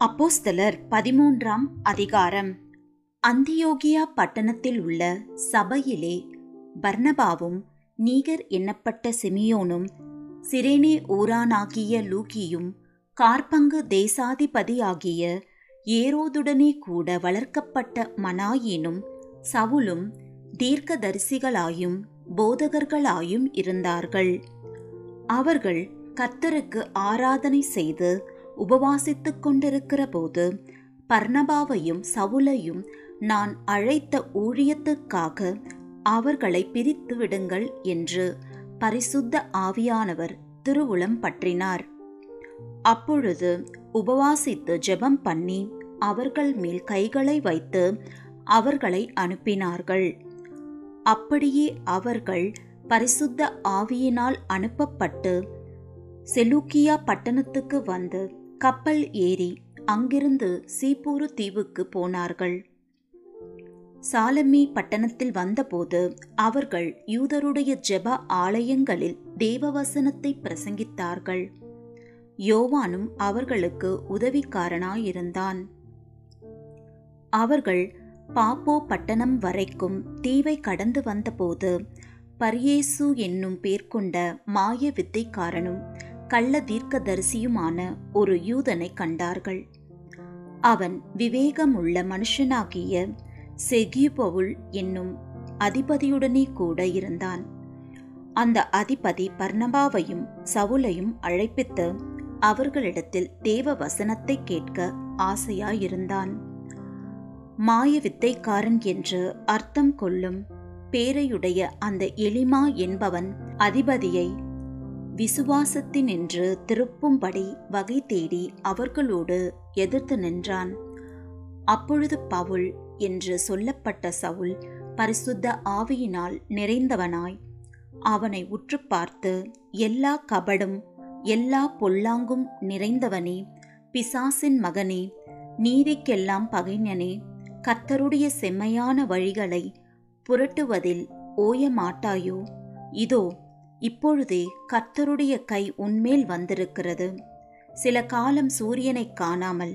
அப்போஸ்தலர் பதிமூன்றாம் அதிகாரம். அந்தியோகியா பட்டணத்தில் உள்ள சபையிலே பர்ணபாவும் நீகர் எண்ணப்பட்ட சிமியோனும் சிரேனே ஊரானாகிய லூகியும் கார்பங்கு தேசாதிபதியாகிய ஏரோதுடனே கூட வளர்க்கப்பட்ட மனாயினும் சவுலும் தீர்க்கதரிசிகளாயும் போதகர்களாயும் இருந்தார்கள். அவர்கள் கர்த்தருக்கு ஆராதனை செய்து உபவாசித்துக் கொண்டிருக்கிற போது பர்ணபாவையும் சவுலையும் நான் அழைத்த ஊழியத்துக்காக அவர்களை பிரித்து விடுங்கள் என்று பரிசுத்த ஆவியானவர் திருவுளம் பற்றினார். அப்பொழுது உபவாசித்து ஜெபம் பண்ணி அவர்கள் மேல் கைகளை வைத்து அவர்களை அனுப்பினார்கள். அப்படியே அவர்கள் பரிசுத்த ஆவியினால் அனுப்பப்பட்டு செலூக்கியா பட்டணத்துக்கு வந்து கப்பல் ஏறி அங்கிருந்து சீப்பூரு தீவுக்கு போனார்கள். சாலமி பட்டணத்தில் வந்தபோது அவர்கள் யூதருடைய ஜெப ஆலயங்களில் தேவவசனத்தை பிரசங்கித்தார்கள். யோவானும் அவர்களுக்கு உதவிக்காரனாயிருந்தான். அவர்கள் பாப்போ பட்டணம் வரைக்கும் தீவை கடந்து வந்தபோது பரியேசு என்னும் பேர் கொண்ட மாய வித்தைக்காரனும் கள்ள தீர்க்கதரிசியுமான ஒரு யூதனை கண்டார்கள். அவன் விவேகமுள்ள மனுஷனாகிய செகியுபவுல் என்னும் அதிபதியுடனே கூட இருந்தான். அந்த அதிபதி பர்ணபாவையும் சவுலையும் அழைப்பித்து அவர்களிடத்தில் தேவ வசனத்தை கேட்க ஆசையாயிருந்தான். மாய வித்தைக்காரன் என்று அர்த்தம் கொள்ளும் பேரையுடைய அந்த எளிமா என்பவன் அதிபதியை விசுவாசத்தினின்று திருப்பும்படி வகை தேடி அவர்களோடு எதிர்த்து நின்றான். அப்பொழுது பவுல் என்று சொல்லப்பட்ட சவுல் பரிசுத்த ஆவியினால் நிறைந்தவனாய். அவனை உற்று பார்த்து எல்லா கபடும் எல்லா பொல்லாங்கும் நிறைந்தவனே பிசாசின் மகனே நீதிக்கெல்லாம் பகைஞனே கர்த்தருடைய செம்மையான வழிகளை புரட்டுவதில் ஓய மாட்டாயோ இதோ இப்பொழுதே கர்த்தருடைய கை உன்மேல் வந்திருக்கிறது. சில காலம் சூரியனை காணாமல்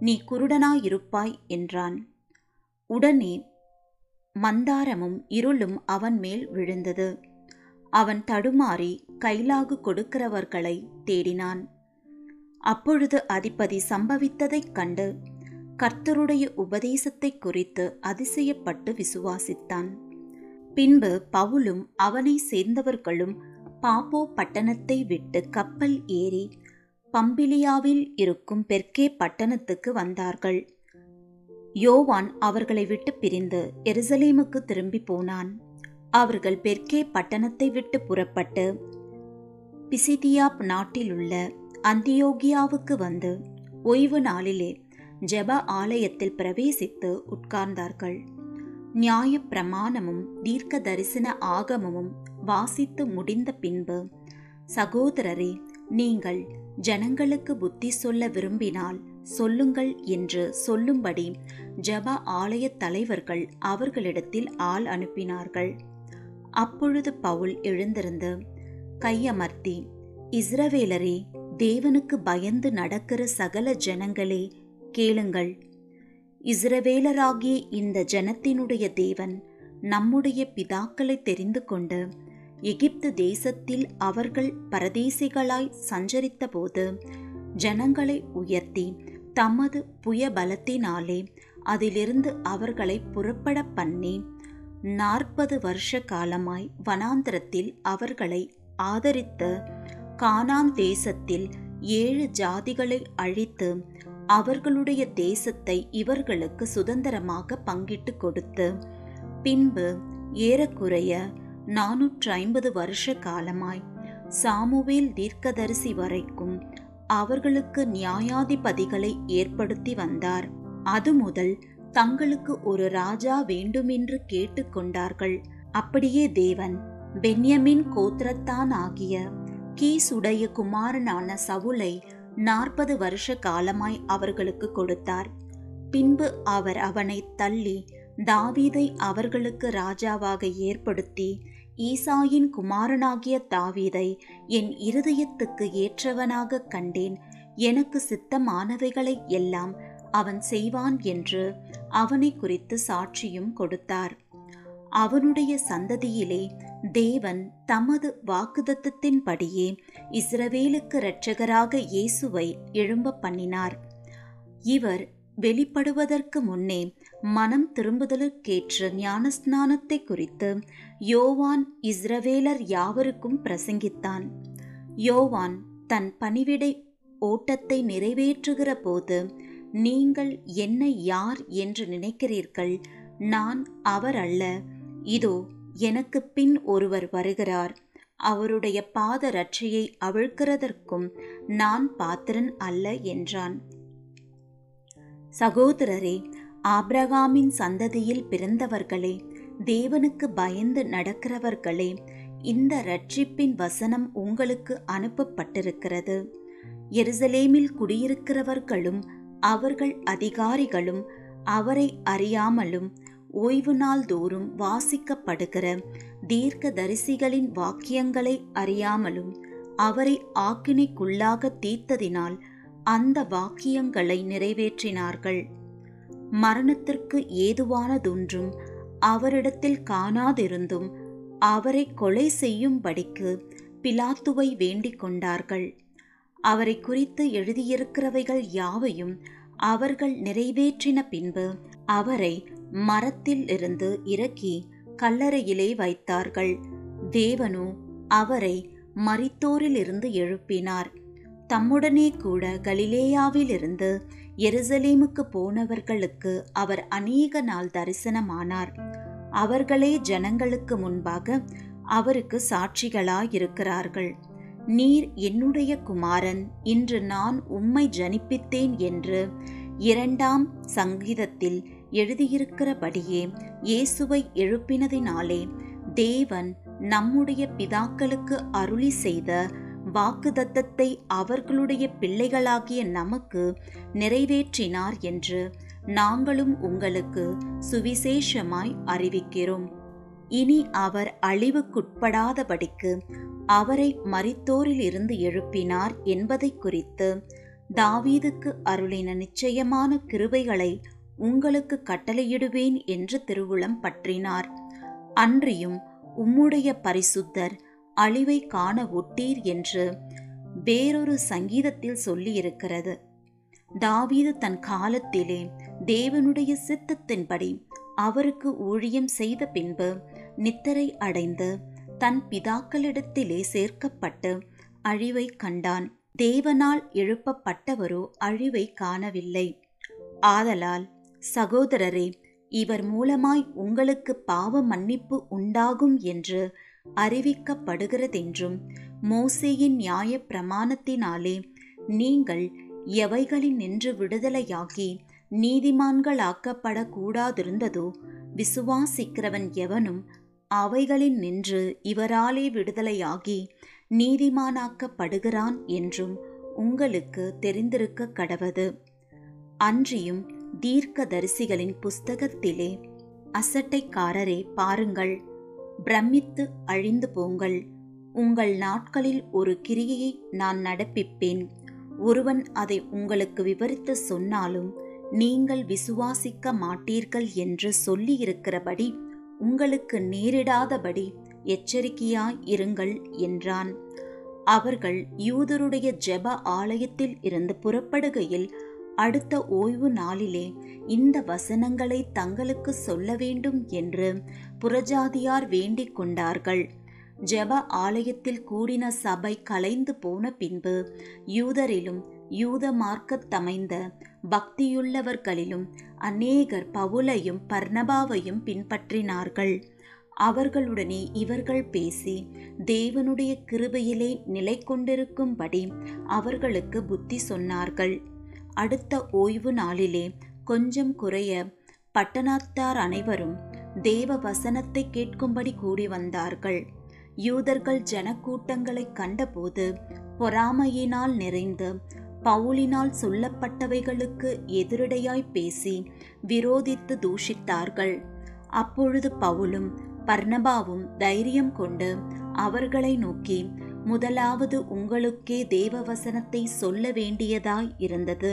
நீ குருடனாயிருப்பாய் என்றான். உடனே மந்தாரமும் இருளும் அவன் மேல் விழுந்தது. அவன் தடுமாறி கைலாகு கொடுக்கிறவர்களை தேடினான். அப்பொழுது அதிபதி சம்பவித்ததைக் கண்டு கர்த்தருடைய உபதேசத்தை குறித்து அதிசயப்பட்டு விசுவாசித்தான். பின்பு பவுலும் அவனை சேர்ந்தவர்களும் பாப்போ பட்டணத்தை விட்டு கப்பல் ஏறி பம்பிலியாவில் இருக்கும் பெர்கே பட்டணத்துக்கு வந்தார்கள். யோவான் அவர்களை விட்டு பிரிந்து எருசலேமுக்கு திரும்பி போனான். அவர்கள் பெர்கே பட்டணத்தை விட்டு புறப்பட்டு பிசிதியாப் நாட்டிலுள்ள அந்தியோகியாவுக்கு வந்து ஓய்வு நாளிலே ஜெப ஆலயத்தில் பிரவேசித்து உட்கார்ந்தார்கள். நியாய பிரமாணமும் தீர்க்க தரிசன ஆகமமும் வாசித்து முடிந்த பின்பு சகோதரரே நீங்கள் ஜனங்களுக்கு புத்தி சொல்ல விரும்பினால் சொல்லுங்கள் என்று சொல்லும்படி ஜப ஆலய தலைவர்கள் அவர்களிடத்தில் ஆள் அனுப்பினார்கள். அப்பொழுது பவுல் எழுந்திருந்து கையமர்த்தி இஸ்ரவேலரே தேவனுக்கு பயந்து நடக்கிற சகல ஜனங்களே கேளுங்கள். இஸ்ரவேலராகிய இந்த ஜனத்தினுடைய தேவன் நம்முடைய பிதாக்களை தெரிந்து கொண்டு எகிப்து தேசத்தில் அவர்கள் பரதேசிகளாய் சஞ்சரித்தபோது ஜனங்களை உயர்த்தி தமது புய பலத்தினாலே அதிலிருந்து அவர்களை புறப்பட பண்ணி நாற்பது வருஷ காலமாய் வனாந்திரத்தில் அவர்களை ஆதரித்து கானான் தேசத்தில் ஏழு ஜாதிகளை அழித்து அவர்களுடைய தேசத்தை இவர்களுக்கு சுதந்திரமாக பங்கிட்டு கொடுத்து பின்பு ஏறக்குறைய நானூற்று ஐம்பது வருஷ காலமாய் சாமுவேல் தீர்க்கதரிசி வரைக்கும் அவர்களுக்கு நியாயாதிபதிகளை ஏற்படுத்தி வந்தார். அது முதல் தங்களுக்கு ஒரு ராஜா வேண்டுமென்று கேட்டுக்கொண்டார்கள் அப்படியே தேவன் பென்யமின் கோத்திரத்தான் ஆகிய கீசுடைய குமாரனான சவுலை நாற்பது வருஷ காலமாய் அவர்களுக்கு கொடுத்தார். பின்பு அவர் அவனை தள்ளி தாவீதை அவர்களுக்கு ராஜாவாக ஏற்படுத்தி ஈசாயின் குமாரனாகிய தாவீதை என் இருதயத்துக்கு ஏற்றவனாக கண்டேன். எனக்கு சித்தமானவைகளை எல்லாம் அவன் செய்வான் என்று அவனை குறித்து சாட்சியும் கொடுத்தார். அவனுடைய சந்ததியிலே தேவன் தமது வாக்குதத்தத்தின்படியே இஸ்ரவேலுக்கு இரட்சகராக இயேசுவை எழும்ப பண்ணினார். இவர் வெளிப்படுவதற்கு முன்னே மனம் திரும்புதலுக்கேற்ற ஞானஸ்நானத்தை குறித்து யோவான் இஸ்ரவேலர் யாவருக்கும் பிரசங்கித்தான். யோவான் தன் பணிவிடை ஓட்டத்தை நிறைவேற்றுகிற போது நீங்கள் என்னை யார் என்று நினைக்கிறீர்கள்? நான் அவர் அல்ல. இதோ எனக்கு பின் ஒருவர் வருகிறார். அவருடைய பாத ரட்சையை அவிழ்க்கிறதற்கும் நான் பாத்திரன் அல்ல என்றான். சகோதரரே ஆப்ரகாமின் சந்ததியில் பிறந்தவர்களே தேவனுக்கு பயந்து நடக்கிறவர்களே இந்த ரட்சிப்பின் வசனம் உங்களுக்கு அனுப்பப்பட்டிருக்கிறது. எருசலேமில் குடியிருக்கிறவர்களும் அவர்கள் அதிகாரிகளும் அவரை அறியாமலும் ஓய்வு நாள் தோறும் வாசிக்கப்படுகிற தீர்க்க தரிசிகளின் வாக்கியங்களை அறியாமலும் அவரை ஆக்கினைக்குள்ளாக தீர்த்ததினால் அந்த வாக்கியங்களை நிறைவேற்றினார்கள். மரணத்திற்கு ஏதுவானதொன்றும் அவரிடத்தில் காணாதிருந்தும் அவரை கொலை செய்யும்படிக்கு பிலாத்துவை வேண்டிக் கொண்டார்கள். அவரை குறித்து எழுதியிருக்கிறவைகள் யாவையும் அவர்கள் நிறைவேற்றின பின்பு அவரை மரத்தில் இருந்து இறக்கி கல்லறையிலே வைத்தார்கள். தேவனோ அவரை மரித்தோரிலிருந்து எழுப்பினார். தம்முடனே கூட கலிலேயாவிலிருந்து எருசலேமுக்கு போனவர்களுக்கு அவர் அநேக நாள் தரிசனமானார். அவர்களே ஜனங்களுக்கு முன்பாக அவருக்கு சாட்சிகளாயிருக்கிறார்கள். நீர் என்னுடைய குமாரன் இன்று நான் உம்மை ஜனிப்பித்தேன் என்று இரண்டாம் சங்கீதத்தில் எழுதியிருக்கிறபடியே இயேசுவை எழுப்பினதினாலே தேவன் நம்முடைய பிதாக்களுக்கு அருளி செய்த வாக்குதத்தத்தை அவர்களுடைய பிள்ளைகளாகிய நமக்கு நிறைவேற்றினார் என்று நாங்களும் உங்களுக்கு சுவிசேஷமாய் அறிவிக்கிறோம். இனி அவர் அழிவுக்குட்படாதபடிக்கு அவரை மறித்தோரிலிருந்து எழுப்பினார் என்பதை குறித்து தாவீதுக்கு அருளின நிச்சயமான கிருபைகளை உங்களுக்கு கட்டளையிடுவேன் என்று திருவுளம் பற்றினார். அன்றியும் உம்முடைய பரிசுத்தர் அழிவை காண ஒட்டீர் என்று வேறொரு சங்கீதத்தில் சொல்லியிருக்கிறது. தாவீது தன் காலத்திலே தேவனுடைய சித்தத்தின்படி அவருக்கு ஊழியம் செய்த பின்பு நித்தரை அடைந்து தன் பிதாக்களிடத்திலே சேர்க்கப்பட்டு அழிவை கண்டான். தேவனால் எழுப்பப்பட்டவரோ அழிவை காணவில்லை. ஆதலால் சகோதரரே இவர் மூலமாய் உங்களுக்கு பாவ மன்னிப்பு உண்டாகும் என்று அறிவிக்கப்படுகிறதென்றும் மோசேயின் நியாய பிரமாணத்தினாலே நீங்கள் எவைகளில் நின்று விடுதலையாகி நீதிமான்களாக்கப்படக்கூடாதிருந்ததோ விசுவாசிக்கிறவன் எவனும் அவைகளில் நின்று இவராலே விடுதலையாகி நீதிமானாக்கப்படுகிறான் என்றும் உங்களுக்கு தெரிந்திருக்க கடவது. அன்றியும் தீர்க்கதரிசிகளின் புஸ்தகத்திலே அசட்டைக்காரரே பாருங்கள். பிரமித்து அழிந்து போங்கள். உங்கள் நாட்களில் ஒரு கிரியையை நான் நடப்பிப்பேன். ஒருவன் அதை உங்களுக்கு விவரித்து சொன்னாலும் நீங்கள் விசுவாசிக்க மாட்டீர்கள் என்று சொல்லியிருக்கிறபடி உங்களுக்கு நேரிடாதபடி எச்சரிக்கையாய் இருங்கள் என்றான். அவர்கள் யூதருடைய ஜெப ஆலயத்தில் இருந்து புறப்படுகையில் அடுத்த ஓய்வு நாளிலே இந்த வசனங்களை தங்களுக்கு சொல்ல வேண்டும் என்று புறஜாதியார் வேண்டிக் கொண்டார்கள். ஜெப ஆலயத்தில் கூடின சபை கலைந்து போன பின்பு யூதரிலும் யூத மார்க்கத்தமைந்த பக்தியுள்ளவர்களிலும் அநேகர் பவுலையும் பர்ணபாவையும் பின்பற்றினார்கள். அவர்களுடனே இவர்கள் பேசி தேவனுடைய கிருபையிலே நிலை கொண்டிருக்கும்படி அவர்களுக்கு புத்தி சொன்னார்கள். அடுத்த ஓய்வு நாளிலே கொஞ்சம் குறைய பட்டணத்தார் அனைவரும் தேவ வசனத்தை கேட்கும்படி கூடி வந்தார்கள். யூதர்கள் ஜனக்கூட்டங்களை கண்டபோது பொறாமையினால் நிறைந்து பவுலினால் சொல்லப்பட்டவைகளுக்கு எதிரடையாய் பேசி விரோதித்து தூஷித்தார்கள். அப்பொழுது பவுலும் பர்ணபாவும் தைரியம் கொண்டு அவர்களை நோக்கி முதலாவது உங்களுக்கே தேவ வசனத்தை சொல்ல வேண்டியதாய் இருந்தது.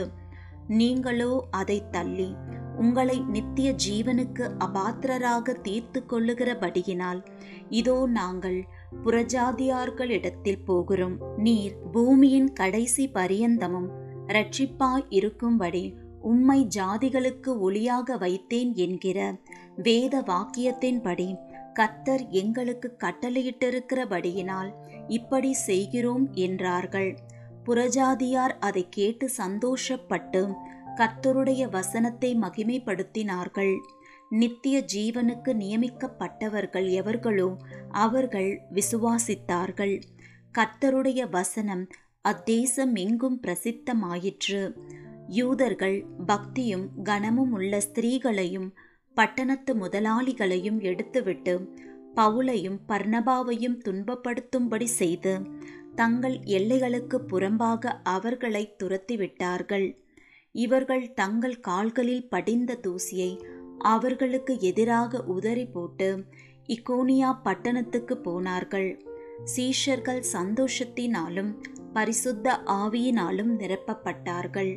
நீங்களோ அதை தள்ளி உங்களை நித்திய ஜீவனுக்கு அபாத்திரராக தீர்த்து கொள்ளுகிறபடியினால் இதோ நாங்கள் புறஜாதியார்களிடத்தில் போகிறோம். நீர் பூமியின் கடைசி பரியந்தமும் இரட்சிப்பாய் இருக்கும்படி உம்மை ஜாதிகளுக்கு ஒளியாக வைத்தேன் என்கிற வேத வாக்கியத்தின்படி கத்தர் எங்களுக்கு கட்டளையிட்டிருக்கிறபடியினால் இப்படி செய்கிறோம் என்றார்கள். புறஜாதியார் அதை கேட்டு சந்தோஷப்பட்டு கர்த்தருடைய வசனத்தை மகிமைப்படுத்தினார்கள். நித்திய ஜீவனுக்கு நியமிக்கப்பட்டவர்கள் எவர்களோ அவர்கள் விசுவாசித்தார்கள். கர்த்தருடைய வசனம் அத்தேசம் எங்கும் பிரசித்தமாயிற்று. யூதர்கள் பக்தியும் கனமும் உள்ள ஸ்திரீகளையும் பட்டணத்து முதலாளிகளையும் எடுத்துவிட்டு பவுலையும் பர்ணபாவையும் துன்பப்படுத்தும்படி செய்து தங்கள் எல்லைகளுக்கு புறம்பாக அவர்களை துரத்திவிட்டார்கள். இவர்கள் தங்கள் கால்களில் படிந்த தூசியை அவர்களுக்கு எதிராக உதறி போட்டு இக்கோனியா பட்டணத்துக்கு போனார்கள். சீஷர்கள் சந்தோஷத்தினாலும் பரிசுத்த ஆவியினாலும் நிரப்பப்பட்டார்கள்.